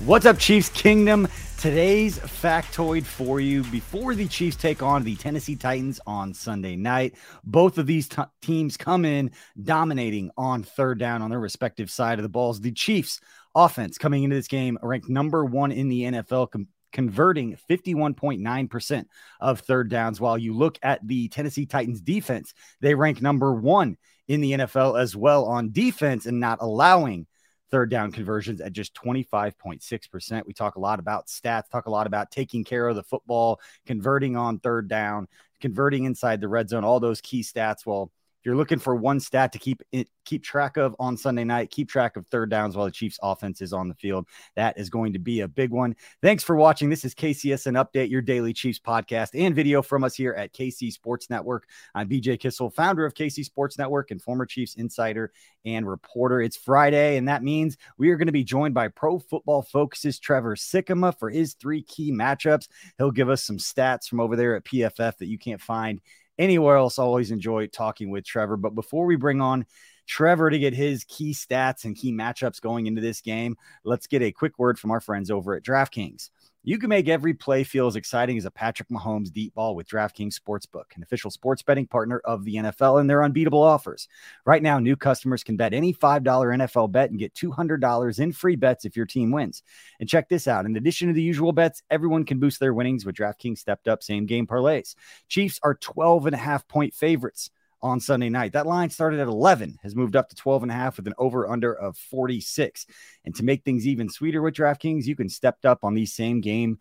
What's up, Chiefs Kingdom? Today's factoid for you before the Chiefs take on the Tennessee Titans on Sunday night. Both of these t- teams come in dominating on third down on their respective side of the balls. The Chiefs offense coming into this game ranked number one in the NFL, com- converting 51.9% of third downs. While you look at the Tennessee Titans defense, they rank number one in the NFL as well on defense and not allowing third down conversions at just 25.6%. We talk a lot about stats, talk a lot about taking care of the football, converting on third down, converting inside the red zone, all those key stats. Well, you're looking for one stat to keep it, keep track of on Sunday night, keep track of third downs while the Chiefs offense is on the field. That is going to be a big one. Thanks for watching. This is KCSN Update, your daily Chiefs podcast and video from us here at KC Sports Network. I'm BJ Kissel, founder of KC Sports Network and former Chiefs insider and reporter. It's Friday, and that means we are going to be joined by Pro Football Focus's Trevor Sikkema for his three key matchups. He'll give us some stats from over there at PFF that you can't find anywhere else. I always enjoy talking with Trevor. But before we bring on Trevor to get his key stats and key matchups going into this game, let's get a quick word from our friends over at DraftKings. You can make every play feel as exciting as a Patrick Mahomes deep ball with DraftKings Sportsbook, an official sports betting partner of the NFL, and their unbeatable offers. Right now, new customers can bet any $5 NFL bet and get $200 in free bets if your team wins. And check this out in addition to the usual bets, everyone can boost their winnings with DraftKings stepped up same game parlays. Chiefs are 12 and a half point favorites on Sunday night. That line started at 11, has moved up to 12 and a half with an over under of 46. And to make things even sweeter with DraftKings, you can step up on these same game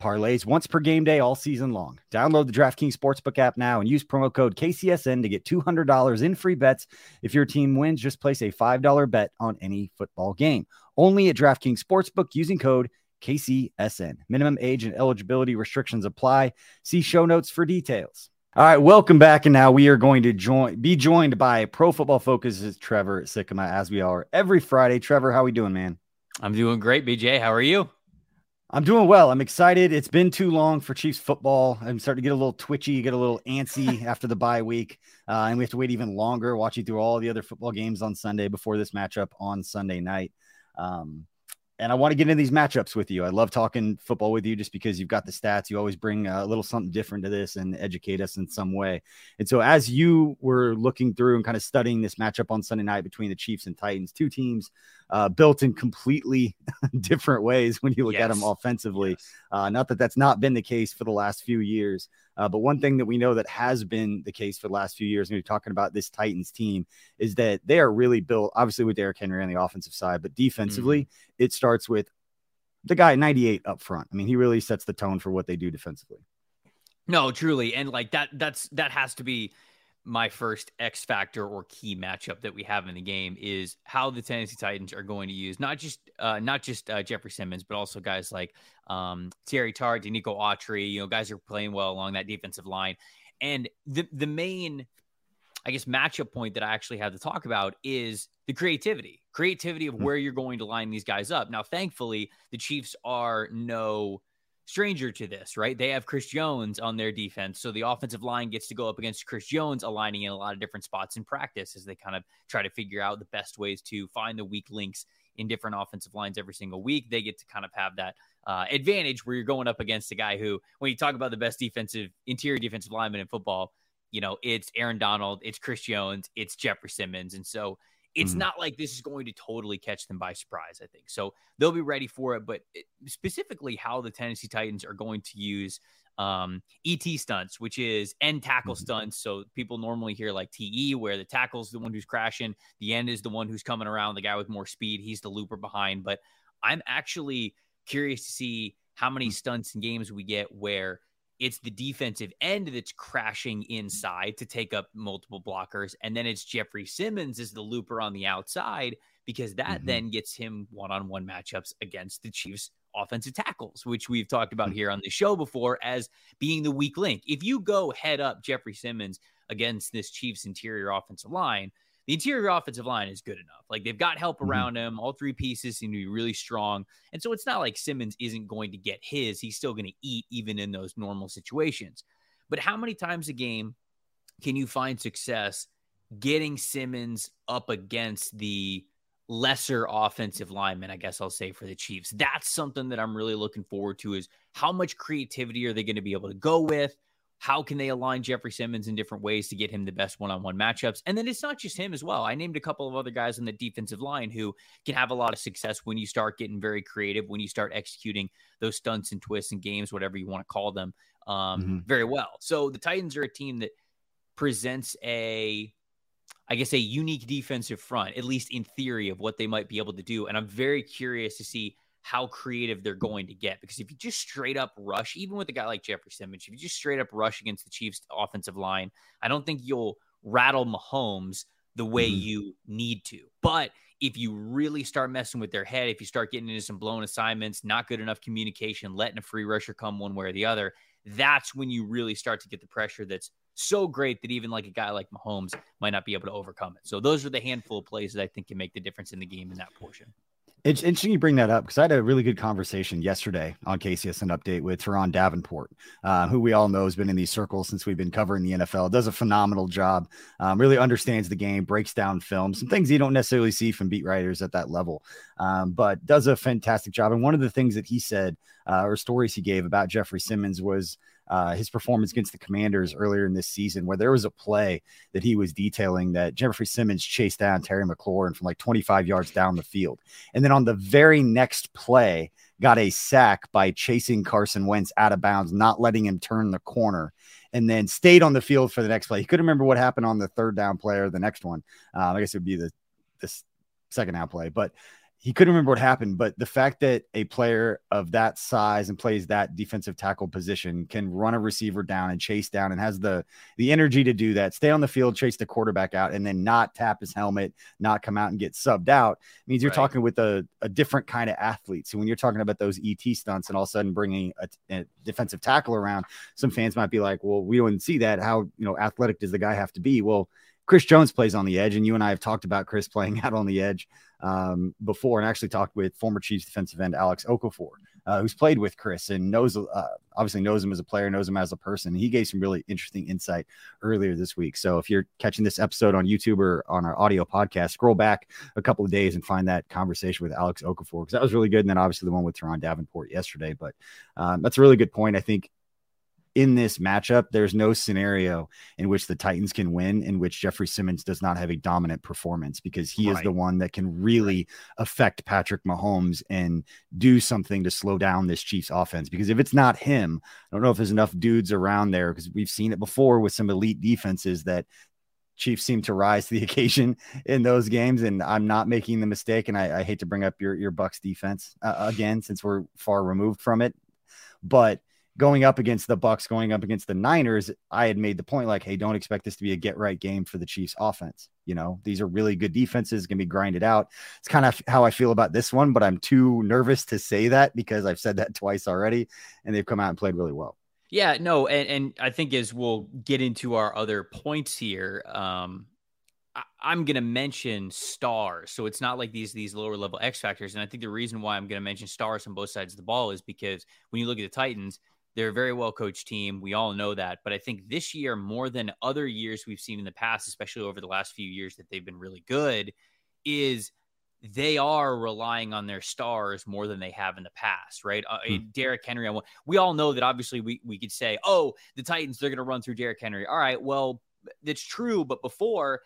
parlays once per game day all season long. Download the DraftKings Sportsbook app now and use promo code KCSN to get $200 in free bets. If your team wins, just place a $5 bet on any football game. Only at DraftKings Sportsbook using code KCSN. Minimum age and eligibility restrictions apply. See show notes for details. All right, welcome back. And now we are going to join be joined by Pro Football Focus's Trevor Sikkema, as we are every Friday. Trevor, how are we doing, man? I'm doing great, BJ. How are you? I'm doing well. I'm excited. It's been too long for Chiefs football. I'm starting to get a little twitchy, get a little antsy after the bye week, uh, and we have to wait even longer watching through all the other football games on Sunday before this matchup on Sunday night. Um, and I want to get into these matchups with you. I love talking football with you just because you've got the stats. You always bring a little something different to this and educate us in some way. And so, as you were looking through and kind of studying this matchup on Sunday night between the Chiefs and Titans, two teams uh, built in completely different ways when you look yes. at them offensively. Yes. Uh, not that that's not been the case for the last few years, uh, but one thing that we know that has been the case for the last few years, and we're talking about this Titans team, is that they are really built, obviously with Derrick Henry on the offensive side, but defensively, mm-hmm. it starts with the guy 98 up front. I mean, he really sets the tone for what they do defensively. No, truly, and like that, that's that has to be my first X factor or key matchup that we have in the game is how the Tennessee Titans are going to use not just uh, not just uh, Jeffrey Simmons, but also guys like um, Teair Tart, Denico Autry, you know, guys are playing well along that defensive line. And the the main, I guess, matchup point that I actually have to talk about is the creativity, creativity of hmm. where you're going to line these guys up. Now, thankfully, the Chiefs are no stranger to this, right? They have Chris Jones on their defense. So the offensive line gets to go up against Chris Jones, aligning in a lot of different spots in practice as they kind of try to figure out the best ways to find the weak links in different offensive lines every single week. They get to kind of have that uh, advantage where you're going up against a guy who, when you talk about the best defensive, interior defensive lineman in football, you know, it's Aaron Donald, it's Chris Jones, it's Jeffrey Simmons. And so it's mm-hmm. not like this is going to totally catch them by surprise, I think. So they'll be ready for it. But it, specifically, how the Tennessee Titans are going to use um, ET stunts, which is end tackle mm-hmm. stunts. So people normally hear like TE, where the tackle's the one who's crashing, the end is the one who's coming around, the guy with more speed, he's the looper behind. But I'm actually curious to see how many mm. stunts and games we get where it's the defensive end that's crashing inside to take up multiple blockers. And then it's Jeffrey Simmons as the looper on the outside because that mm-hmm. then gets him one on one matchups against the Chiefs offensive tackles, which we've talked about mm-hmm. here on the show before as being the weak link. If you go head up Jeffrey Simmons against this Chiefs interior offensive line, the interior offensive line is good enough. Like they've got help mm-hmm. around him. All three pieces seem to be really strong. And so it's not like Simmons isn't going to get his. He's still going to eat even in those normal situations. But how many times a game can you find success getting Simmons up against the lesser offensive lineman, I guess I'll say for the Chiefs. That's something that I'm really looking forward to is how much creativity are they going to be able to go with? How can they align Jeffrey Simmons in different ways to get him the best one on one matchups? And then it's not just him as well. I named a couple of other guys on the defensive line who can have a lot of success when you start getting very creative, when you start executing those stunts and twists and games, whatever you want to call them, um, mm-hmm. very well. So the Titans are a team that presents a I guess, a unique defensive front, at least in theory, of what they might be able to do. And I'm very curious to see how creative they're going to get. Because if you just straight up rush, even with a guy like Jeffrey Simmons, if you just straight up rush against the Chiefs offensive line, I don't think you'll rattle Mahomes the way mm-hmm. you need to. But if you really start messing with their head, if you start getting into some blown assignments, not good enough communication, letting a free rusher come one way or the other, that's when you really start to get the pressure that's so great that even like a guy like Mahomes might not be able to overcome it. So those are the handful of plays that I think can make the difference in the game in that portion. It's interesting you bring that up because I had a really good conversation yesterday on KCSN Update with Turron Davenport, uh, who we all know has been in these circles since we've been covering the NFL. Does a phenomenal job, um, really understands the game, breaks down film, some things you don't necessarily see from beat writers at that level, um, but does a fantastic job. And one of the things that he said uh, or stories he gave about Jeffrey Simmons was uh, his performance against the Commanders earlier in this season, where there was a play that he was detailing that Jeffrey Simmons chased down Terry McLaurin from like 25 yards down the field. And then on the very next play, got a sack by chasing Carson Wentz out of bounds, not letting him turn the corner, and then stayed on the field for the next play. He couldn't remember what happened on the third down play or the next one. Um, I guess it would be the this second down play, but he couldn't remember what happened, but the fact that a player of that size and plays that defensive tackle position can run a receiver down and chase down and has the the energy to do that, stay on the field, chase the quarterback out, and then not tap his helmet, not come out and get subbed out means you're right. talking with a, a different kind of athlete. So when you're talking about those ET stunts and all of a sudden bringing a, a defensive tackle around, some fans might be like, "Well, we don't see that. How you know athletic does the guy have to be?" Well Chris Jones plays on the edge, and you and I have talked about Chris playing out on the edge um, before, and actually talked with former Chiefs defensive end Alex Okafor, uh, who's played with Chris and knows, uh, obviously knows him as a player, knows him as a person. He gave some really interesting insight earlier this week. So if you're catching this episode on YouTube or on our audio podcast, scroll back a couple of days and find that conversation with Alex Okafor because that was really good. And then obviously the one with Turron Davenport yesterday. But um, that's a really good point. I think in this matchup, there's no scenario in which the Titans can win in which Jeffrey Simmons does not have a dominant performance because he right. is the one that can really affect Patrick Mahomes and do something to slow down this Chiefs offense. Because if it's not him, I don't know if there's enough dudes around there because we've seen it before with some elite defenses that Chiefs seem to rise to the occasion in those games, and I'm not making the mistake. And I, I hate to bring up your your Bucks defense uh, again since we're far removed from it, but going up against the Bucks, going up against the Niners, I had made the point like, hey, don't expect this to be a get right game for the Chiefs offense. You know, these are really good defenses, to be grinded out. It's kind of how I feel about this one, but I'm too nervous to say that because I've said that twice already, and they've come out and played really well. Yeah, no, and, and I think as we'll get into our other points here, um, I'm going to mention stars. So it's not like these these lower level X factors. And I think the reason why I'm going to mention stars on both sides of the ball is because when you look at the Titans, they're a very well coached team. We all know that. But I think this year, more than other years we've seen in the past, especially over the last few years that they've been really good, is they are relying on their stars more than they have in the past, right? Uh, hmm. Derrick Henry, we all know that obviously we, we could say, oh, the Titans, they're going to run through Derrick Henry. All right, well, that's true. But before,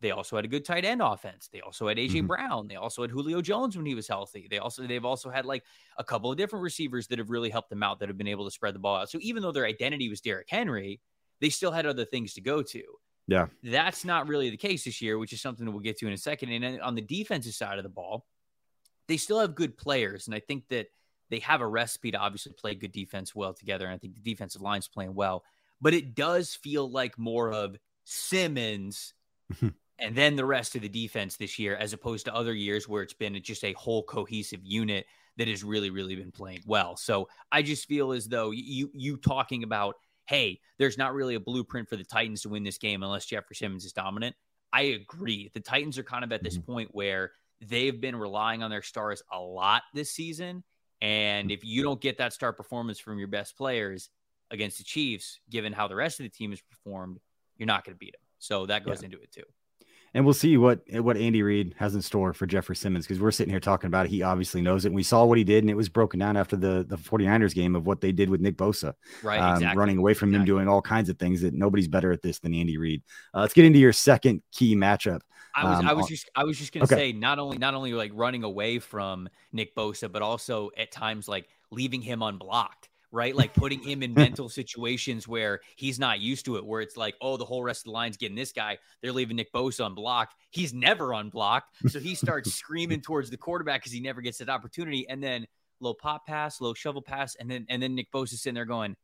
they also had a good tight end offense. They also had AJ mm-hmm. Brown. They also had Julio Jones when he was healthy. They also they've also had like a couple of different receivers that have really helped them out that have been able to spread the ball out. So even though their identity was Derrick Henry, they still had other things to go to. Yeah. That's not really the case this year, which is something that we'll get to in a second. And on the defensive side of the ball, they still have good players. And I think that they have a recipe to obviously play good defense well together. And I think the defensive line's playing well. But it does feel like more of Simmons and then the rest of the defense this year, as opposed to other years where it's been just a whole cohesive unit that has really, really been playing well. So I just feel as though you you talking about, hey, there's not really a blueprint for the Titans to win this game unless Jeffrey Simmons is dominant. I agree. The Titans are kind of at this mm-hmm. point where they've been relying on their stars a lot this season. And mm-hmm. if you don't get that star performance from your best players against the Chiefs, given how the rest of the team has performed, you're not going to beat them. So that goes yeah. into it too and we'll see what what Andy Reid has in store for Jeffrey Simmons because we're sitting here talking about it. He obviously knows it. And we saw what he did, and it was broken down after the the 49ers game of what they did with Nick Bosa, right? Um, exactly. Running away from exactly. him, doing all kinds of things that nobody's better at this than Andy Reid. Uh, let's get into your second key matchup. I was um, I was just I was just gonna okay. say not only not only like running away from Nick Bosa, but also at times like leaving him unblocked right? Like putting him in mental situations where he's not used to it, where it's like, oh, the whole rest of the line's getting this guy. They're leaving Nick Bosa unblocked. He's never unblocked. So he starts screaming towards the quarterback because he never gets that opportunity. And then low pop pass, low shovel pass, and then and then Nick Bosa's sitting there going,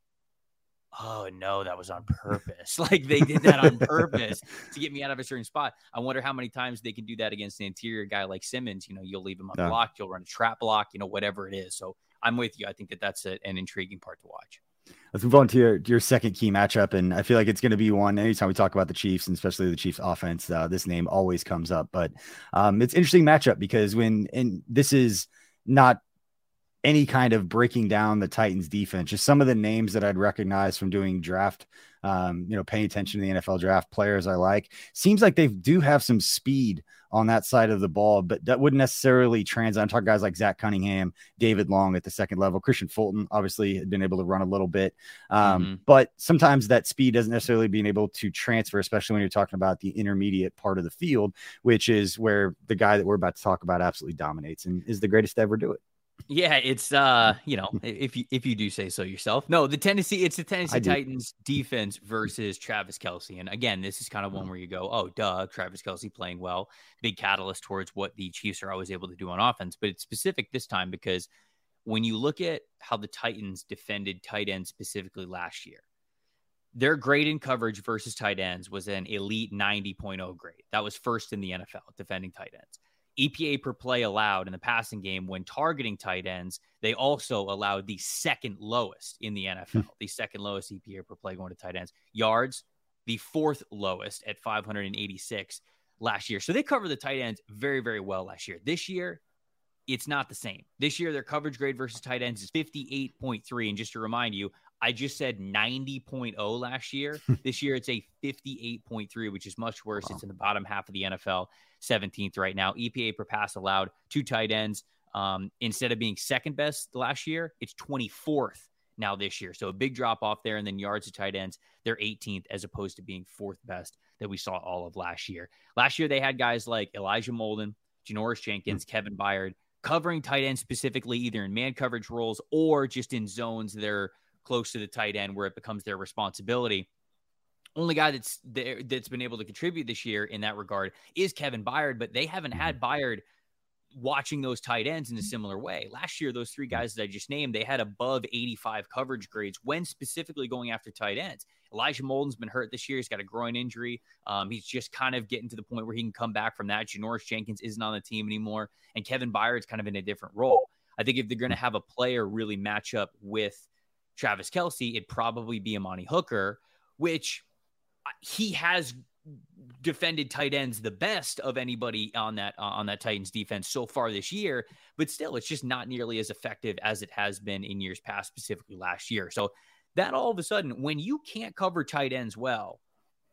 Oh no, that was on purpose. like they did that on purpose to get me out of a certain spot. I wonder how many times they can do that against an interior guy like Simmons. You know, you'll leave him unblocked, yeah. you'll run a trap block, you know, whatever it is. So I'm with you. I think that that's a, an intriguing part to watch. Let's move on to your, your second key matchup. And I feel like it's going to be one anytime we talk about the Chiefs and especially the Chiefs offense, uh, this name always comes up. But um, it's interesting matchup because when, and this is not any kind of breaking down the Titans defense, just some of the names that I'd recognize from doing draft, um, you know, paying attention to the NFL draft players I like. Seems like they do have some speed on that side of the ball, but that wouldn't necessarily translate. I'm talking guys like Zach Cunningham, David Long at the second level, Kristian Fulton obviously had been able to run a little bit, um, mm-hmm. but sometimes that speed doesn't necessarily being able to transfer, especially when you're talking about the intermediate part of the field, which is where the guy that we're about to talk about absolutely dominates and is the greatest to ever do it. Yeah, it's uh, you know, if you if you do say so yourself. No, the Tennessee, it's the Tennessee Titans defense versus Travis Kelce. And again, this is kind of one mm-hmm. where you go, oh, duh, Travis Kelce playing well, big catalyst towards what the Chiefs are always able to do on offense. But it's specific this time because when you look at how the Titans defended tight ends specifically last year, their grade in coverage versus tight ends was an elite 90.0 grade. That was first in the NFL defending tight ends. EPA per play allowed in the passing game when targeting tight ends, they also allowed the second lowest in the NFL, hmm. the second lowest EPA per play going to tight ends. Yards, the fourth lowest at 586 last year. So they covered the tight ends very, very well last year. This year, it's not the same. This year, their coverage grade versus tight ends is 58.3. And just to remind you, I just said 90.0 last year. this year, it's a 58.3, which is much worse. Wow. It's in the bottom half of the NFL, 17th right now. EPA per pass allowed, two tight ends. Um, instead of being second best last year, it's 24th now this year. So a big drop off there. And then yards to tight ends, they're 18th as opposed to being fourth best that we saw all of last year. Last year, they had guys like Elijah Molden, Janoris Jenkins, mm-hmm. Kevin Byard covering tight ends specifically, either in man coverage roles or just in zones that are close to the tight end where it becomes their responsibility. Only guy that's there that's been able to contribute this year in that regard is Kevin Byard, but they haven't had mm-hmm. Byard watching those tight ends in a similar way. Last year, those three guys that I just named, they had above 85 coverage grades when specifically going after tight ends. Elijah Molden's been hurt this year. He's got a groin injury. Um, he's just kind of getting to the point where he can come back from that. Janoris Jenkins isn't on the team anymore, and Kevin Byard's kind of in a different role. I think if they're going to have a player really match up with Travis Kelce, it'd probably be Amani Hooker, which uh, he has defended tight ends the best of anybody on that uh, on that Titans defense so far this year, but still it's just not nearly as effective as it has been in years past, specifically last year. So that all of a sudden, when you can't cover tight ends well,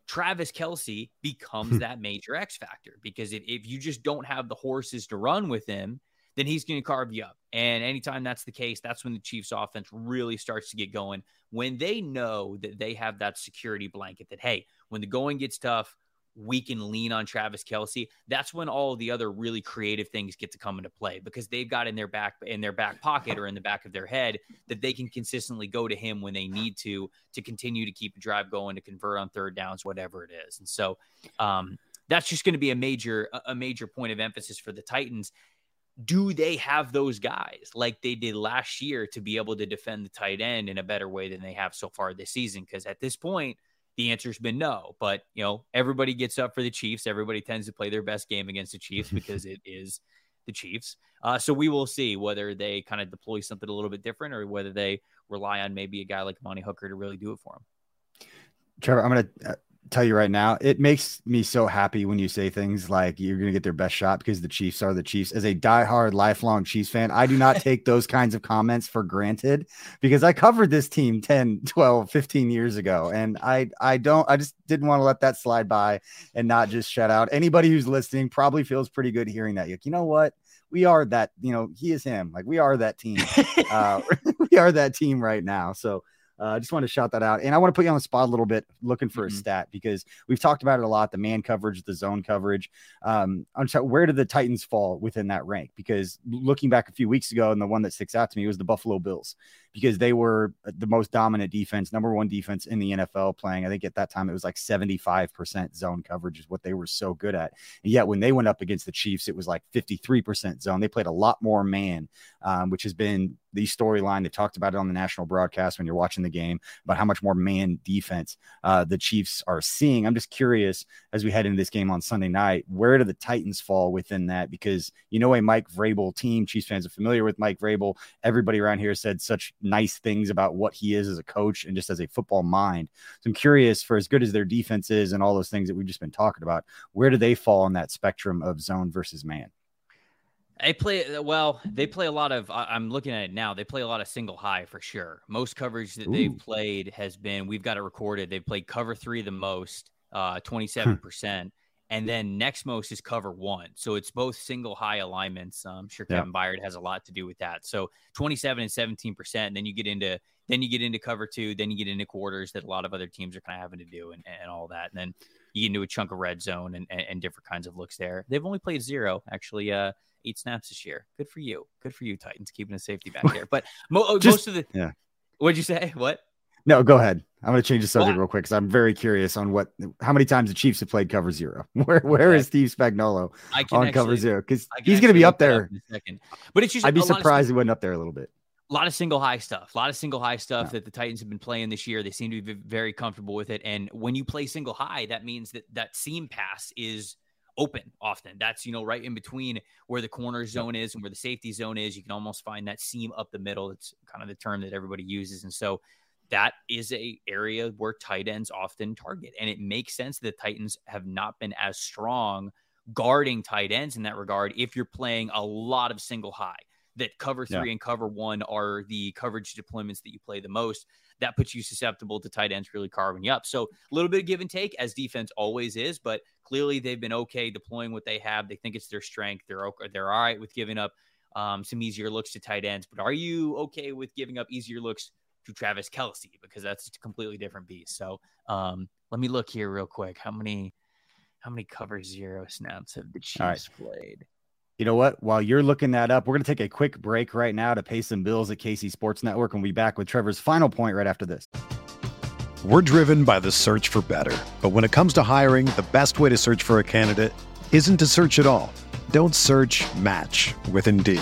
Travis Kelce becomes that major X factor because if, if you just don't have the horses to run with him, then he's going to carve you up. And anytime that's the case, that's when the Chiefs offense really starts to get going. When they know that they have that security blanket that, hey, when the going gets tough, we can lean on Travis Kelce. That's when all the other really creative things get to come into play because they've got in their back in their back pocket or in the back of their head that they can consistently go to him when they need to to continue to keep a drive going to convert on third downs, whatever it is. And so um, that's just going to be a major a major point of emphasis for the Titans. Do they have those guys like they did last year to be able to defend the tight end in a better way than they have so far this season? Because at this point the answer's been no. But you know, everybody gets up for the Chiefs. Everybody tends to play their best game against the Chiefs because it is the Chiefs. Uh, so we will see whether they kind of deploy something a little bit different or whether they rely on maybe a guy like Monty Hooker to really do it for them. Trevor, I'm going to uh, tell you right now, it makes me so happy when you say things like you're going to get their best shot because the Chiefs are the Chiefs. As a diehard, lifelong Chiefs fan, I do not take those kinds of comments for granted because I covered this team 10, 12, 15 years ago. And I, I don't, I just didn't want to let that slide by and not just shut out. Anybody who's listening probably feels pretty good hearing that. Like, you know what? We are that, you know, he is him. Like, we are that team. uh, we are that team right now. So, I uh, just want to shout that out. And I want to put you on the spot a little bit looking for mm-hmm. a stat because we've talked about it a lot the man coverage, the zone coverage. Um, I'm sorry, where did the Titans fall within that rank? Because looking back a few weeks ago, and the one that sticks out to me was the Buffalo Bills because they were the most dominant defense, number one defense in the NFL playing. I think at that time it was like 75% zone coverage is what they were so good at. And yet when they went up against the Chiefs, it was like 53% zone. They played a lot more man, um, which has been the storyline. They talked about it on the national broadcast when you're watching the game about how much more man defense uh, the Chiefs are seeing. I'm just curious as we head into this game on Sunday night, where do the Titans fall within that? Because you know, a Mike Vrabel team, Chiefs fans are familiar with Mike Vrabel. Everybody around here said such nice things about what he is as a coach and just as a football mind. So I'm curious for as good as their defense is and all those things that we've just been talking about, where do they fall on that spectrum of zone versus man? They play well. They play a lot of. I'm looking at it now. They play a lot of single high for sure. Most coverage that Ooh. they've played has been. We've got it recorded. They've played cover three the most, uh, 27 percent, and then next most is cover one. So it's both single high alignments. I'm sure Kevin yeah. Byard has a lot to do with that. So 27 and 17 percent. And then you get into then you get into cover two. Then you get into quarters that a lot of other teams are kind of having to do and, and all that. And then you get into a chunk of red zone and, and, and different kinds of looks there. They've only played zero actually. Uh, eight snaps this year. Good for you. Good for you, Titans, keeping a safety back there. But mo- Just, most of the yeah. What'd you say? What? No, go ahead. I'm going to change the subject real quick because I'm very curious on what, how many times the Chiefs have played cover zero. Where, where okay. is Steve Spagnuolo on actually, cover zero? Because he's going to be up there. in a second. But it's just I'd be surprised he went up there a little bit. A lot of single high stuff. A lot of single high stuff that the Titans have been playing this year. They seem to be very comfortable with it. And when you play single high, that means that that seam pass is open often. That's, you know, right in between where the corner zone is and where the safety zone is. You can almost find that seam up the middle. It's kind of the term that everybody uses. And so that is a area where tight ends often target. And it makes sense that Titans have not been as strong guarding tight ends in that regard if you're playing a lot of single high that cover three yeah. and cover one are the coverage deployments that you play the most. That puts you susceptible to tight ends really carving you up. So a little bit of give and take, as defense always is, but clearly they've been okay deploying what they have. They think it's their strength. They're okay, they're all right with giving up um, some easier looks to tight ends. But are you okay with giving up easier looks to Travis Kelce Because that's a completely different beast. So um, let me look here real quick. How many how many cover zero snaps have the Chiefs right. played? You know what? While you're looking that up, we're going to take a quick break right now to pay some bills at KC Sports Network and we'll be back with Trevor's final point right after this. We're driven by the search for better. But when it comes to hiring, the best way to search for a candidate isn't to search at all. Don't search match with Indeed.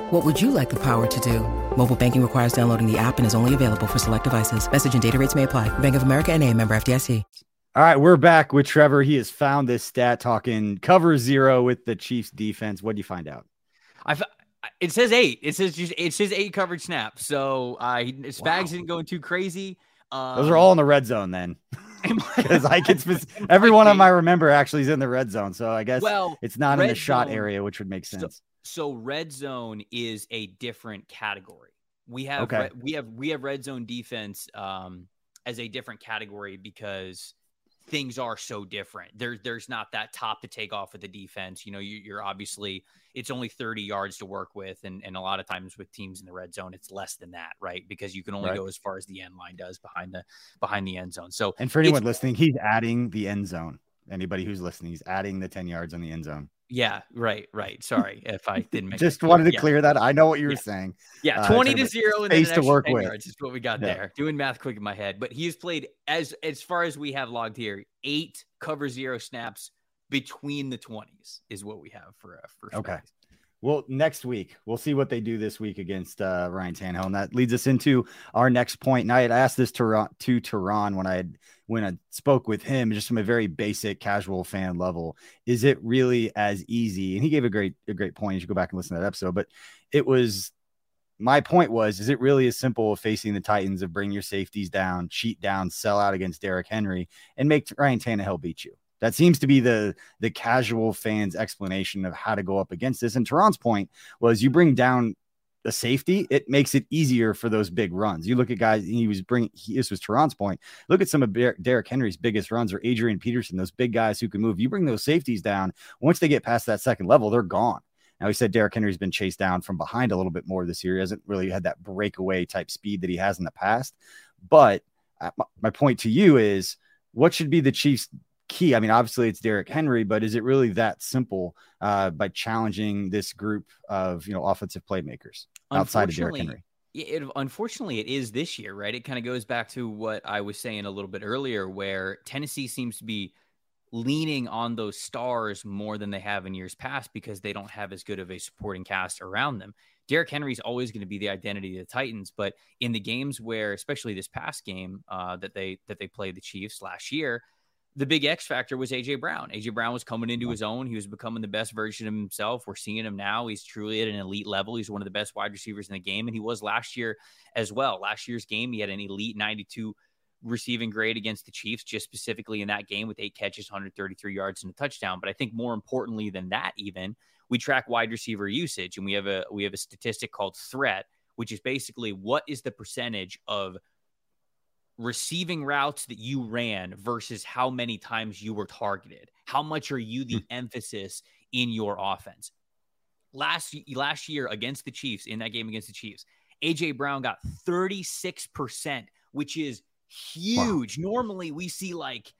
What would you like the power to do? Mobile banking requires downloading the app and is only available for select devices. Message and data rates may apply. Bank of America and a member FDIC. All right, we're back with Trevor. He has found this stat talking cover zero with the Chiefs defense. What do you find out? I it says eight. It says just it says eight coverage snaps. So uh Spags wow. didn't go too crazy. Um, Those are all in the red zone then. Because I can spec- every one of I remember actually is in the red zone. So I guess well, it's not in the shot zone, area, which would make sense. So, so, red zone is a different category. We have okay. we have we have red zone defense um as a different category because things are so different. There's there's not that top to take off of the defense. You know, you, are obviously it's only 30 yards to work with, and and a lot of times with teams in the red zone, it's less than that, right? Because you can only right. go as far as the end line does behind the behind the end zone. So, and for anyone listening, he's adding the end zone. Anybody who's listening, he's adding the 10 yards on the end zone. Yeah, right, right. Sorry if I didn't make just wanted to yeah. clear that. I know what you were yeah. saying. Yeah, uh, 20 uh, to 0 and space to work with. Yards is what we got yeah. there. Doing math quick in my head. But he's played as as far as we have logged here, eight cover zero snaps between the 20s is what we have for uh, for Okay. Well, next week we'll see what they do this week against uh, Ryan Tannehill, and that leads us into our next point. And I had asked this to to Turron when I had when I spoke with him, just from a very basic casual fan level. Is it really as easy? And he gave a great a great point. You should go back and listen to that episode. But it was my point was: is it really as simple facing the Titans of bring your safeties down, cheat down, sell out against Derrick Henry, and make Ryan Tannehill beat you? That seems to be the the casual fans' explanation of how to go up against this. And Turron's point was you bring down the safety, it makes it easier for those big runs. You look at guys, he was bringing, this was Turron's point. Look at some of Derrick Henry's biggest runs or Adrian Peterson, those big guys who can move. You bring those safeties down, once they get past that second level, they're gone. Now, he said Derrick Henry's been chased down from behind a little bit more this year. He hasn't really had that breakaway type speed that he has in the past. But uh, my point to you is what should be the Chiefs' key? I mean, obviously it's Derrick Henry, but is it really that simple uh, by challenging this group of you know offensive playmakers outside of Derrick Henry? It, unfortunately, it is this year, right? It kind of goes back to what I was saying a little bit earlier, where Tennessee seems to be leaning on those stars more than they have in years past because they don't have as good of a supporting cast around them. Derrick Henry is always going to be the identity of the Titans, but in the games where, especially this past game uh, that they that they played the Chiefs last year, the big X factor was AJ Brown. AJ Brown was coming into his own. He was becoming the best version of himself. We're seeing him now. He's truly at an elite level. He's one of the best wide receivers in the game, and he was last year as well. Last year's game, he had an elite 92 receiving grade against the Chiefs, just specifically in that game with eight catches, 133 yards, and a touchdown. But I think more importantly than that, even we track wide receiver usage, and we have a we have a statistic called threat, which is basically what is the percentage of receiving routes that you ran versus how many times you were targeted. How much are you the mm. emphasis in your offense? Last last year against the Chiefs, in that game against the Chiefs, AJ Brown got 36%, which is huge. Wow. Normally we see like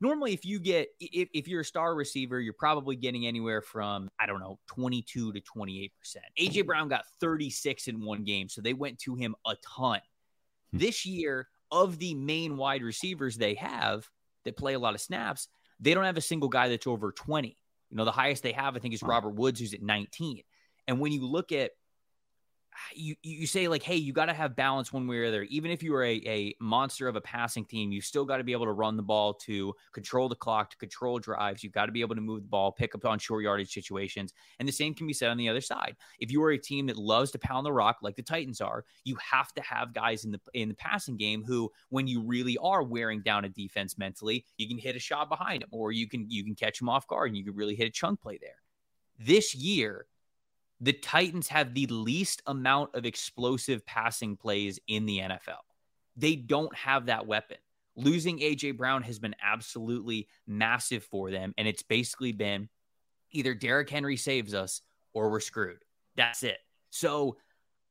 normally if you get if, if you're a star receiver, you're probably getting anywhere from I don't know 22 to 28%. AJ Brown got 36 in one game, so they went to him a ton. Hmm. This year, of the main wide receivers they have that play a lot of snaps, they don't have a single guy that's over 20. You know, the highest they have, I think, is Robert Woods, who's at 19. And when you look at you you say like, hey, you got to have balance one way or other. Even if you are a, a monster of a passing team, you still got to be able to run the ball to control the clock, to control drives. You've got to be able to move the ball, pick up on short yardage situations. And the same can be said on the other side. If you are a team that loves to pound the rock like the Titans are, you have to have guys in the in the passing game who, when you really are wearing down a defense mentally, you can hit a shot behind them, or you can you can catch them off guard and you can really hit a chunk play there. This year, the Titans have the least amount of explosive passing plays in the NFL. They don't have that weapon. Losing AJ Brown has been absolutely massive for them. And it's basically been either Derrick Henry saves us or we're screwed. That's it. So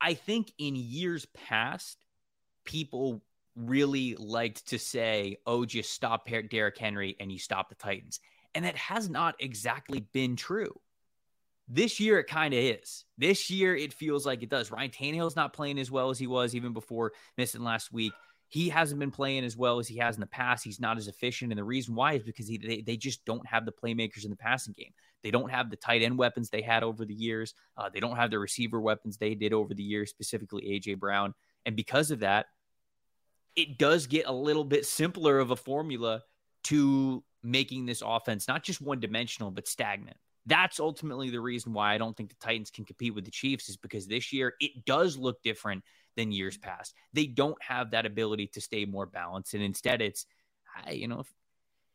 I think in years past, people really liked to say, oh, just stop Derrick Henry and you stop the Titans. And that has not exactly been true. This year, it kind of is. This year, it feels like it does. Ryan Tannehill's not playing as well as he was even before missing last week. He hasn't been playing as well as he has in the past. He's not as efficient. And the reason why is because he, they, they just don't have the playmakers in the passing game. They don't have the tight end weapons they had over the years. Uh, they don't have the receiver weapons they did over the years, specifically A.J. Brown. And because of that, it does get a little bit simpler of a formula to making this offense not just one dimensional, but stagnant. That's ultimately the reason why I don't think the Titans can compete with the Chiefs is because this year it does look different than years past. They don't have that ability to stay more balanced. And instead, it's, you know, if,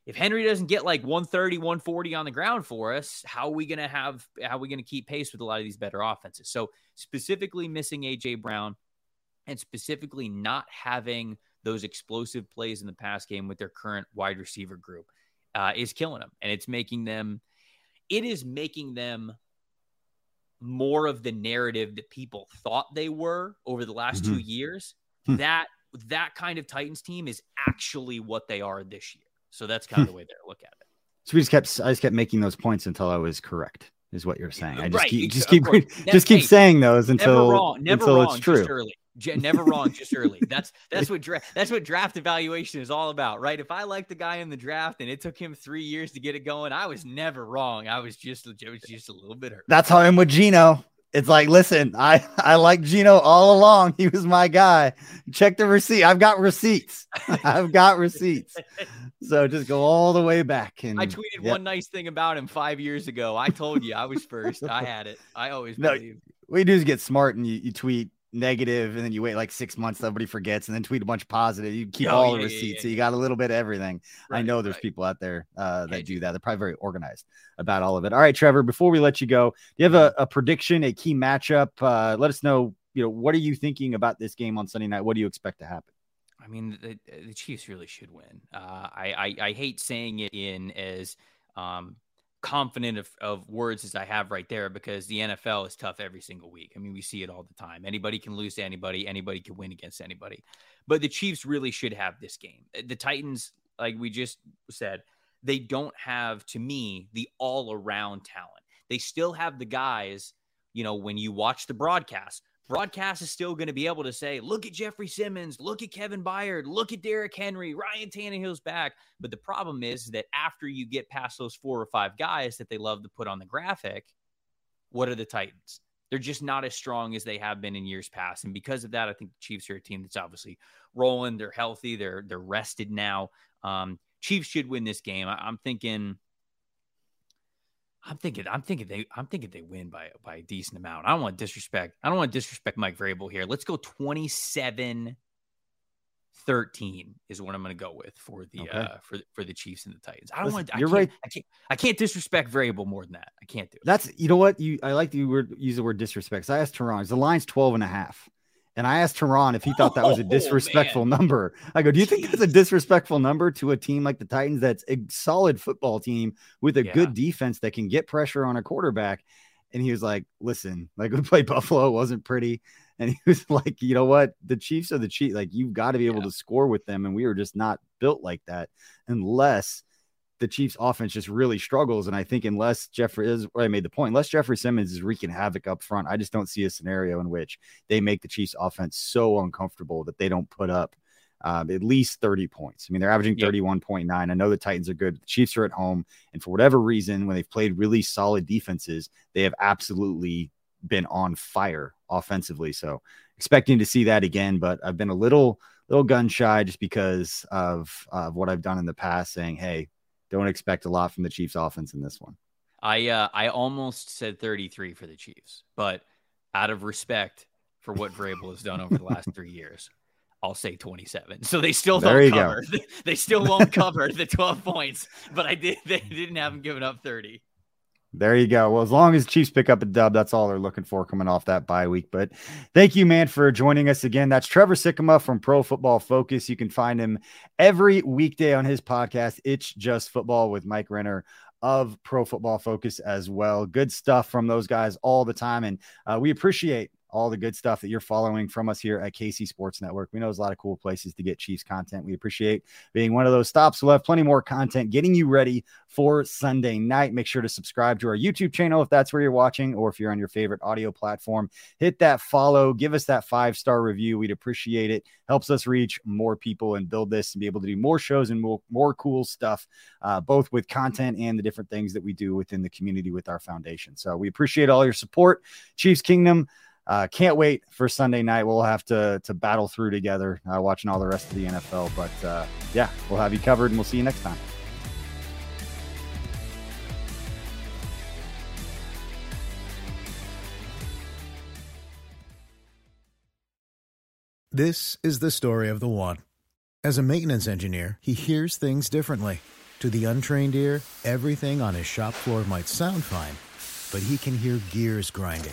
if Henry doesn't get like 130, 140 on the ground for us, how are we going to have, how are we going to keep pace with a lot of these better offenses? So, specifically missing AJ Brown and specifically not having those explosive plays in the pass game with their current wide receiver group uh, is killing them. And it's making them, it is making them more of the narrative that people thought they were over the last mm-hmm. two years. Hmm. That that kind of Titans team is actually what they are this year. So that's kind of the way they look at it. So we just kept I just kept making those points until I was correct, is what you're saying. I just right. keep just keep just keep saying those until never wrong, never until wrong, it's true. early never wrong, just early. That's that's what dra- that's what draft evaluation is all about, right? If I like the guy in the draft and it took him three years to get it going, I was never wrong. I was just it was just a little bit hurt. That's how I'm with Geno. It's like, listen, I I like Geno all along. He was my guy. Check the receipt. I've got receipts. I've got receipts. So just go all the way back. And I tweeted yep. one nice thing about him five years ago. I told you I was first. I had it. I always no, believe. We do is get smart and you, you tweet negative, and then you wait like six months, somebody forgets, and then tweet a bunch of positive. You keep oh, all yeah, the receipts, yeah, yeah, so you got a little bit of everything. Right, I know there's right. people out there uh, that do that. They're probably very organized about all of it. All right, Trevor. Before we let you go, do you have a, a prediction, a key matchup? Uh, let us know. You know, what are you thinking about this game on Sunday night? What do you expect to happen? I mean, the, the Chiefs really should win. Uh, I, I I hate saying it in as um, confident of, of words as I have right there because the NFL is tough every single week. I mean, we see it all the time. Anybody can lose to anybody, anybody can win against anybody. But the Chiefs really should have this game. Uh, the Titans, like we just said, they don't have, to me, the all around talent. They still have the guys, you know, when you watch the broadcast, broadcast is still going to be able to say, look at Jeffrey Simmons, look at Kevin Byard, look at Derrick Henry, Ryan Tannehill's back. But the problem is that after you get past those four or five guys that they love to put on the graphic, what are the Titans? They're just not as strong as they have been in years past. And because of that, I think the Chiefs are a team that's obviously rolling. They're healthy. They're they're rested now. Um, Chiefs should win this game. I, I'm thinking I'm thinking, I'm thinking they, I'm thinking they win by by a decent amount. I don't want to disrespect. I don't want to disrespect Mike Vrabel here. Let's go 27 13 is what I'm going to go with for the okay. uh for for the Chiefs and the Titans. I don't want to, you're right. I can't I can't disrespect Vrabel more than that. I can't do it. That's you know what you I like the word use the word disrespect. So I asked Turron, the line's 12 and a half. And I asked Turron if he thought that was a oh, disrespectful oh, number. I go, do you think that's a disrespectful number to a team like the Titans that's a solid football team with a yeah. good defense that can get pressure on a quarterback? And he was like, listen, like we played Buffalo, wasn't pretty. And he was like, you know what? The Chiefs are the Chiefs. Like, you've got to be able yeah. to score with them. And we were just not built like that unless – the Chiefs offense just really struggles. And I think unless Jeffrey is I made the point, unless Jeffrey Simmons is wreaking havoc up front, I just don't see a scenario in which they make the Chiefs offense so uncomfortable that they don't put up um, at least 30 points. I mean, they're averaging 31.9. I know the Titans are good. The Chiefs are at home. And for whatever reason, when they've played really solid defenses, they have absolutely been on fire offensively. So expecting to see that again, but I've been a little little gun shy just because of uh, what I've done in the past, saying, "Hey, don't expect a lot from the Chiefs offense in this one." I uh, I almost said 33 for the Chiefs, but out of respect for what Vrabel has done over the last three years, I'll say 27. So they still there don't cover. Go. They still won't cover the 12 points, but I did. They didn't have them giving up 30. There you go. Well, as long as Chiefs pick up a dub, that's all they're looking for coming off that bye week. But thank you, man, for joining us again. That's Trevor Sikkema from Pro Football Focus. You can find him every weekday on his podcast, It's Just Football with Mike Renner of Pro Football Focus as well. Good stuff from those guys all the time. And uh, we appreciate all the good stuff that you're following from us here at KC Sports Network. We know there's a lot of cool places to get Chiefs content. We appreciate being one of those stops. We'll have plenty more content getting you ready for Sunday night. Make sure to subscribe to our YouTube channel if that's where you're watching, or if you're on your favorite audio platform, hit that follow, give us that five star review. We'd appreciate it. Helps us reach more people and build this and be able to do more shows and more, more cool stuff, uh, both with content and the different things that we do within the community with our foundation. So we appreciate all your support. Chiefs Kingdom. Uh, can't wait for Sunday night. We'll have to to battle through together, uh, watching all the rest of the NFL. But uh, yeah, we'll have you covered, and we'll see you next time. This is the story of the one. As a maintenance engineer, he hears things differently. To the untrained ear, everything on his shop floor might sound fine, but he can hear gears grinding